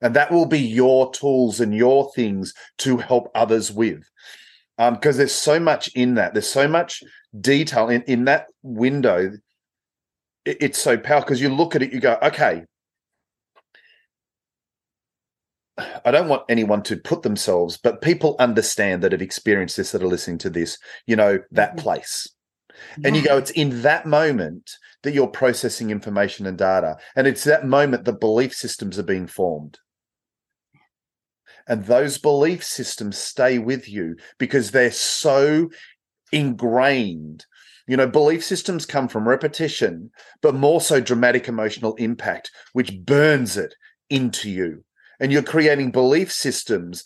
And that will be your tools and your things to help others with. Because um, there's so much in that. There's so much detail in, in that window. It, it's so powerful because you look at it, you go, okay, I don't want anyone to put themselves, but people understand that have experienced this that are listening to this, you know, that mm-hmm. place. And you go, it's in that moment that you're processing information and data. And it's that moment the belief systems are being formed. And those belief systems stay with you because they're so ingrained. You know, belief systems come from repetition, but more so dramatic emotional impact, which burns it into you and you're creating belief systems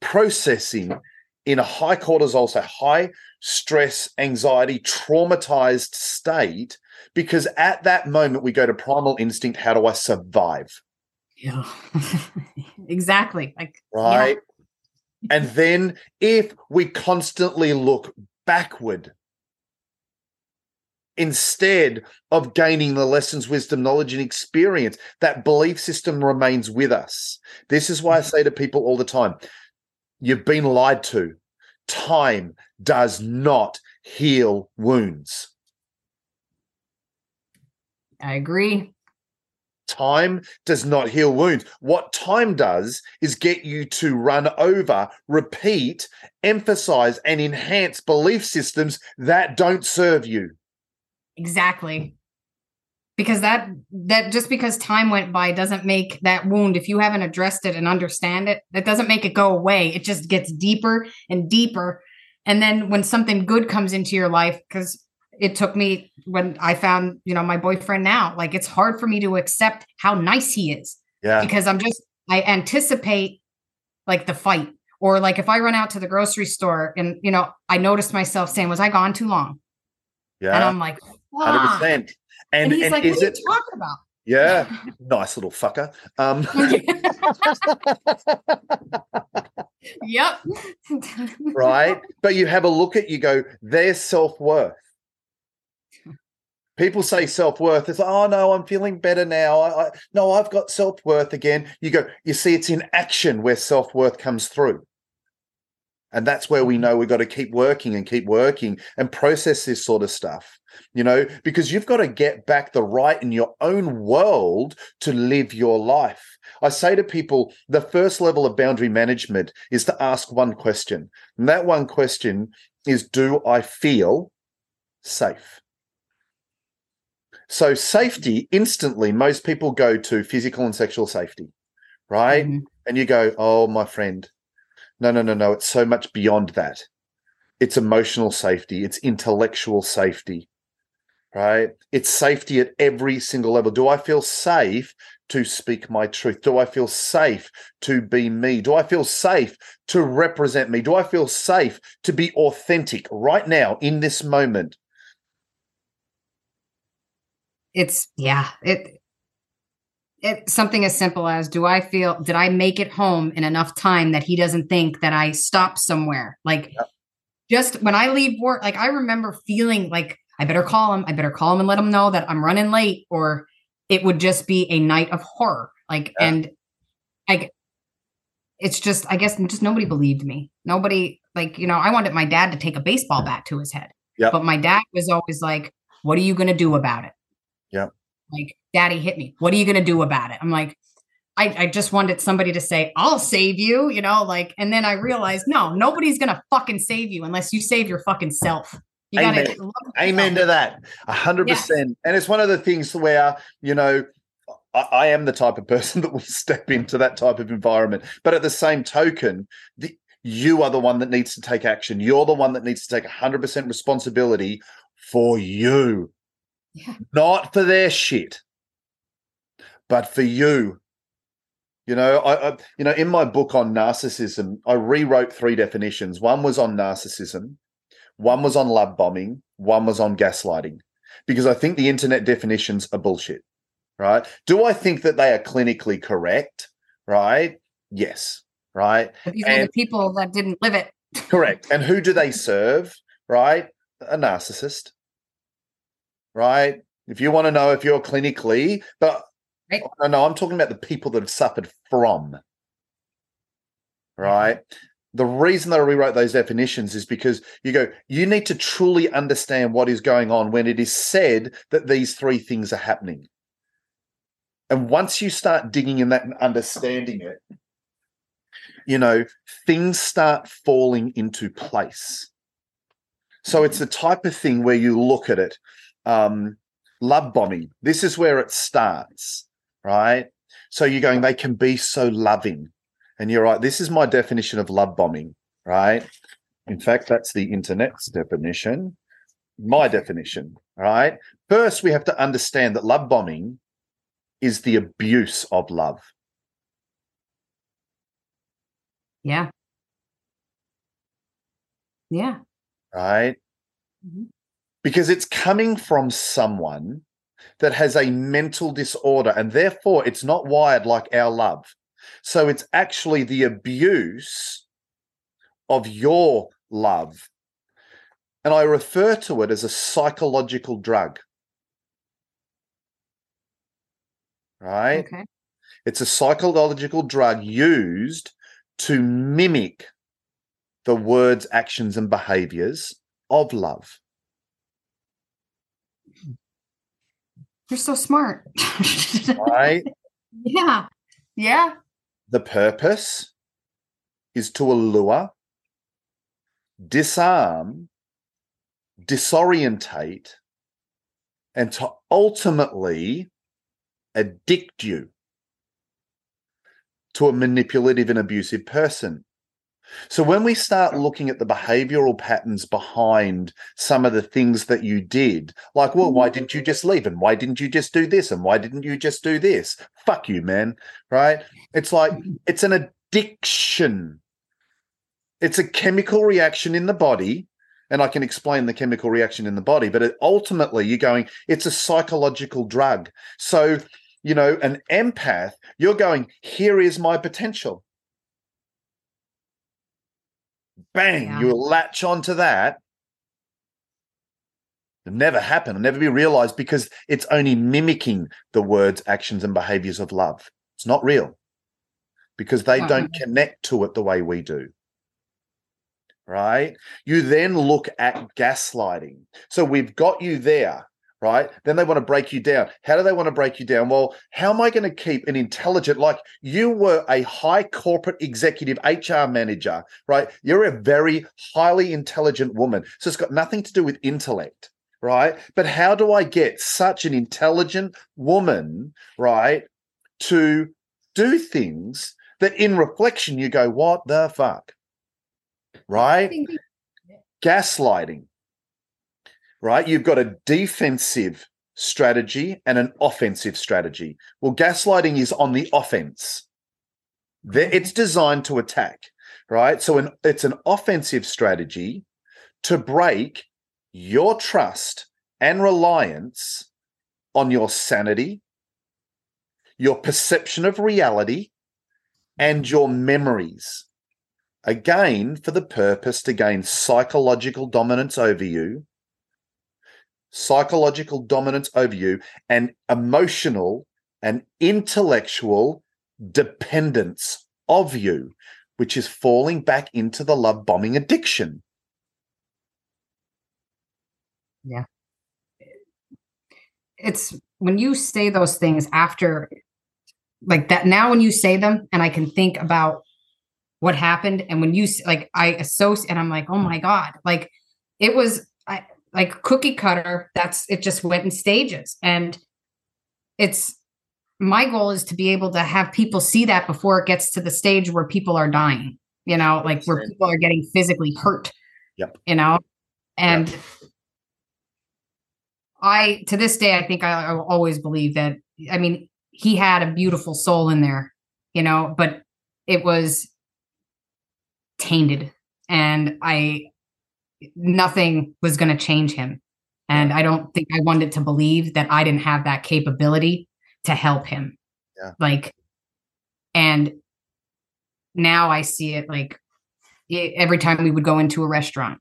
processing in a high cortisol, so high stress, anxiety, traumatized state, because at that moment we go to primal instinct how do I survive? Yeah, exactly. Like, right. Yeah. and then if we constantly look backward instead of gaining the lessons, wisdom, knowledge, and experience. That belief system remains with us. This is why I mm-hmm. say to people all the time you've been lied to. Time does not heal wounds. I agree. Time does not heal wounds. What time does is get you to run over, repeat, emphasize, and enhance belief systems that don't serve you. Exactly. Because that that just because time went by doesn't make that wound if you haven't addressed it and understand it, that doesn't make it go away. It just gets deeper and deeper. And then when something good comes into your life, because it took me when I found, you know, my boyfriend now, like it's hard for me to accept how nice he is. Yeah. Because I'm just I anticipate like the fight. Or like if I run out to the grocery store and you know, I noticed myself saying, Was I gone too long? Yeah. And I'm like, hundred percent. And, and he's and like, "What are you talking about?" Yeah, nice little fucker. Um. yep. right, but you have a look at you go their self worth. People say self worth. It's like, oh no, I'm feeling better now. I, I no, I've got self worth again. You go, you see, it's in action where self worth comes through. And that's where we mm-hmm. know we've got to keep working and keep working and process this sort of stuff, you know, because you've got to get back the right in your own world to live your life. I say to people, the first level of boundary management is to ask one question. And that one question is Do I feel safe? So, safety instantly, most people go to physical and sexual safety, right? Mm-hmm. And you go, Oh, my friend, no, no, no, no. It's so much beyond that. It's emotional safety, it's intellectual safety, right? It's safety at every single level. Do I feel safe to speak my truth? Do I feel safe to be me? Do I feel safe to represent me? Do I feel safe to be authentic right now in this moment? It's yeah, it it, something as simple as do I feel did I make it home in enough time that he doesn't think that I stopped somewhere? Like yep. just when I leave work, like I remember feeling like I better call him, I better call him and let him know that I'm running late, or it would just be a night of horror. Like and I it's just I guess just nobody believed me. Nobody like, you know, I wanted my dad to take a baseball bat to his head. Yep. But my dad was always like, What are you gonna do about it? Like, daddy hit me. What are you going to do about it? I'm like, I, I just wanted somebody to say, I'll save you, you know, like, and then I realized, no, nobody's going to fucking save you unless you save your fucking self. You Amen. Amen to that. A hundred percent. And it's one of the things where, you know, I, I, am the type of person that will step into that type of environment. But at the same token, the, you are the one that needs to take action. You're the one that needs to take 100% responsibility for you. Yeah. Not for their shit, but for you. You know, I, I, you know, in my book on narcissism, I rewrote three definitions. One was on narcissism, one was on love bombing, one was on gaslighting, because I think the internet definitions are bullshit. Right? Do I think that they are clinically correct? Right? Yes. Right. But these and, are the people that didn't live it. correct. And who do they serve? Right? A narcissist right? If you want to know if you're clinically, but right. no, no, I'm talking about the people that have suffered from, mm-hmm. right? The reason that I rewrote those definitions is because you go, you need to truly understand what is going on when it is said that these three things are happening. And once you start digging in that and understanding it, you know, things start falling into place. So it's mm-hmm. the type of thing where you look at it um, love bombing. This is where it starts, right? So you're going, they can be so loving. And you're right, this is my definition of love bombing, right? In fact, that's the internet's definition, my definition, right? First, we have to understand that love bombing is the abuse of love. Yeah. Yeah. Right. Mm-hmm because it's coming from someone that has a mental disorder and therefore it's not wired like our love. So it's actually the abuse of your love. And I refer to it as a psychological drug. Right? Okay. It's a psychological drug used to mimic the words, actions, and behaviors of love. You're so smart. right? Yeah. Yeah. The purpose is to allure, disarm, disorientate, and to ultimately addict you to a manipulative and abusive person. So when we start looking at the behavioral patterns behind some of the things that you did, like, well, why didn't you just leave? And why didn't you just do this? And why didn't you just do this? Fuck you, man. Right? It's like, mm-hmm. it's an addiction. It's a chemical reaction in the body. And I can explain the chemical reaction in the body, but it, ultimately you're going, it's a psychological drug. So, you know, an empath, you're going, here is my potential bang, yeah. you latch onto that. It'll never happen. It'll never be realized because it's only mimicking the words, actions, and behaviors of love. It's not real because they don't mm-hmm. connect to it the way we do. Right? You then look at gaslighting. So we've got you there right? Then they want to break you down. How do they want to break you down? Well, how am I going to keep an intelligent, like you were a high corporate executive HR manager, right? You're a very highly intelligent woman. So it's got nothing to do with intellect, right? But how do I get such an intelligent woman, right, to do things that in reflection you go, what the fuck? Right? Gaslighting right? You've got a defensive strategy and an offensive strategy. Well, gaslighting is on the offense. Mm-hmm. It's designed to attack, right? So an, it's an offensive strategy to break your trust and reliance on your sanity, your perception of reality, and your memories. Again, for the purpose to gain psychological dominance over you psychological dominance over you, and emotional and intellectual dependence of you, which is falling back into the love bombing addiction. Yeah. It's when you say those things after, like that, now when you say them, and I can think about what happened, and when you like, I associate, and I'm like, oh my God, like it was, like cookie cutter that's it just went in stages. And it's my goal is to be able to have people see that before it gets to the stage where people are dying you know like where people are getting physically hurt yep. you know? And yep. i to this day i think I, I always believe that i mean he had a beautiful soul in there you know but it was tainted. And i nothing was going to change him. And I don't think I wanted to believe that I didn't have that capability to help him. Yeah. Like, and now I see it like every time we would go into a restaurant,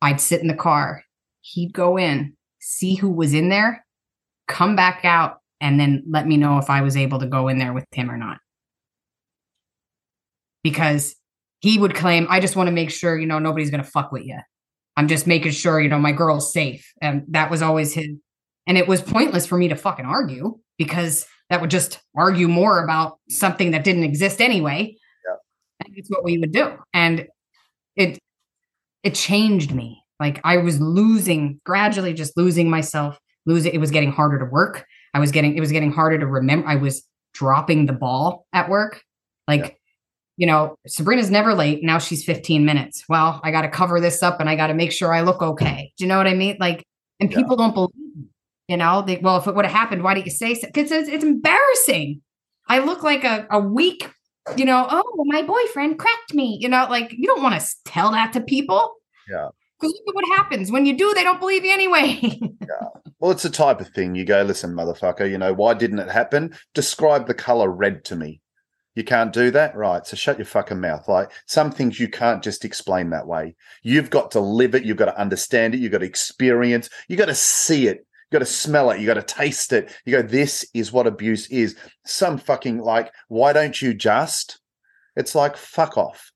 I'd sit in the car, he'd go in, see who was in there, come back out, and then let me know if I was able to go in there with him or not. Because he would claim, I just want to make sure, you know, nobody's going to fuck with you. I'm just making sure, you know, my girl's safe. And that was always his. And it was pointless for me to fucking argue because that would just argue more about something that didn't exist anyway. Yeah. And it's what we would do. And it, it changed me. Like I was losing, gradually just losing myself, losing. It was getting harder to work. I was getting, it was getting harder to remember. I was dropping the ball at work. Like, yeah you know, Sabrina's never late. Now she's 15 minutes. Well, I got to cover this up and I got to make sure I look okay. Do you know what I mean? Like, and yeah. people don't believe, you know, they, well, if it would have happened, why didn't you say so? Because it's, it's embarrassing. I look like a, a weak, you know, oh, my boyfriend cracked me. You know, like you don't want to tell that to people. Yeah. Because look at what happens. When you do, they don't believe you anyway. yeah. Well, it's the type of thing you go, listen, motherfucker, you know, why didn't it happen? Describe the color red to me. You can't do that? Right. So shut your fucking mouth. Like some things you can't just explain that way. You've got to live it. You've got to understand it. You've got to experience. You've got to see it. You've got to smell it. You've got to taste it. You go, this is what abuse is. Some fucking like, why don't you just? It's like, fuck off.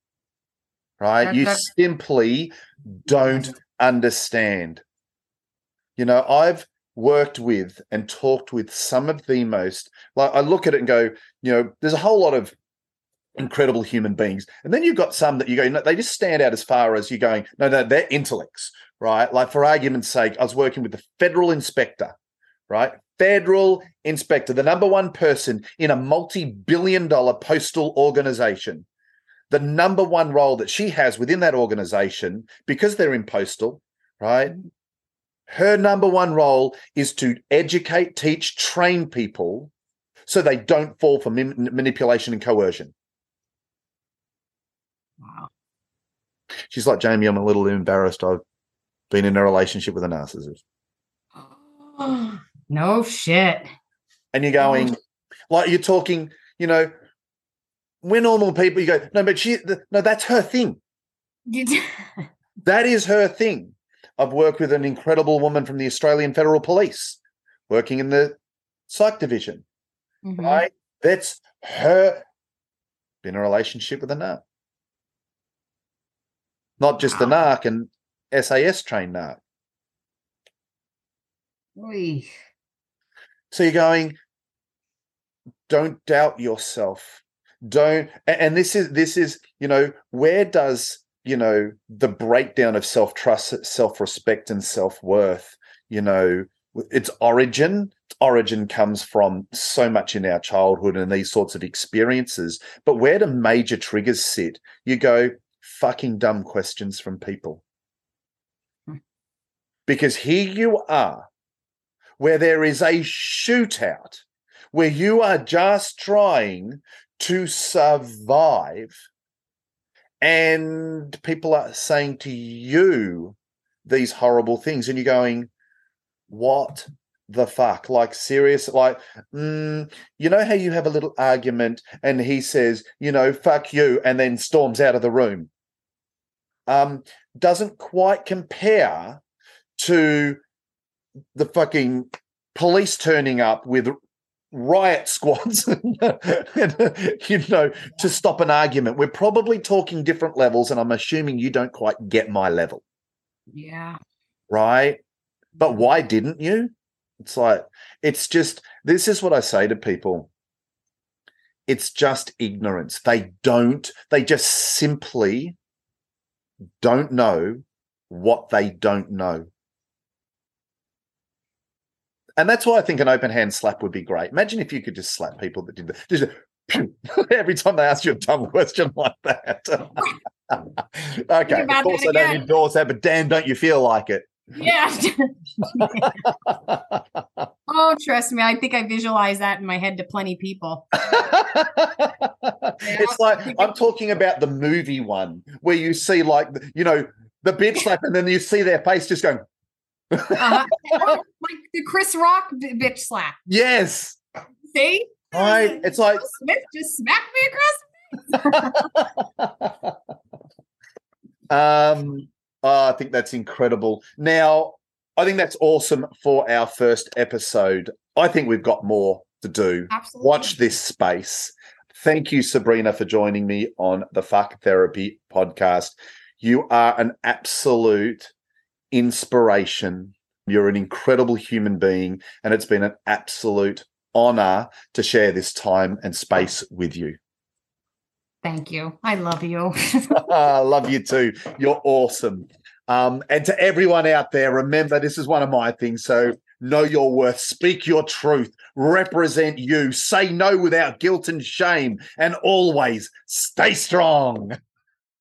Right. you simply don't understand. You know, I've worked with and talked with some of the most like I look at it and go, you know, there's a whole lot of incredible human beings. And then you've got some that you go, they just stand out as far as you're going, no, no, they're intellects, right? Like for argument's sake, I was working with the federal inspector, right? Federal inspector, the number one person in a multi-billion dollar postal organization. The number one role that she has within that organization, because they're in postal, right? Her number one role is to educate, teach, train people so they don't fall for manipulation and coercion. Wow. She's like, Jamie, I'm a little embarrassed. I've been in a relationship with a narcissist. no shit. And you're going, oh. like, you're talking, you know, we're normal people. You go, no, but she, no, that's her thing. that is her thing. I've worked with an incredible woman from the Australian Federal Police working in the psych division. Mm-hmm. Right? That's her been in a relationship with a narc. Not just the narc and SAS trained narc. Oy. So you're going, don't doubt yourself. Don't and this is this is, you know, where does you know the breakdown of self-trust self-respect and self-worth you know its origin. Origin comes from so much in our childhood and these sorts of experiences. But where do major triggers sit? You go fucking dumb questions from people. Hmm. because here you are where there is a shootout where you are just trying to survive and people are saying to you these horrible things and you're going what the fuck? Like serious like mm, you know how you have a little argument and he says you know fuck you and then storms out of the room? Um doesn't quite compare to the fucking police turning up with riot squads, you know, to stop an argument. We're probably talking different levels, and I'm assuming you don't quite get my level. Yeah. Right. But why didn't you? It's like, it's just, this is what I say to people. It's just ignorance. They don't, they just simply don't know what they don't know. And that's why I think an open hand slap would be great. Imagine if you could just slap people that did that. Just every time they ask you a dumb question like that. okay, of course I don't endorse that, but damn, don't you feel like it? Yeah. oh, trust me, I think I visualize that in my head to plenty people. it's like I'm talking about the movie one where you see like you know the bitch slap, and then you see their face just going uh-huh. like the Chris Rock bitch slap. Yes. See? Right. It's like Smith just smacked me across. um, oh, I think that's incredible. Now, I think that's awesome for our first episode. I think we've got more to do. Absolutely. Watch this space. Thank you, Sabrina, for joining me on the Fuck Therapy podcast. You are an absolute inspiration. You're an incredible human being, and it's been an absolute honor to share this time and space with you. Thank you. I love you. I love you too. You're awesome. Um, and to everyone out there, remember this is one of my things. So know your worth, speak your truth, represent you, say no without guilt and shame, and always stay strong.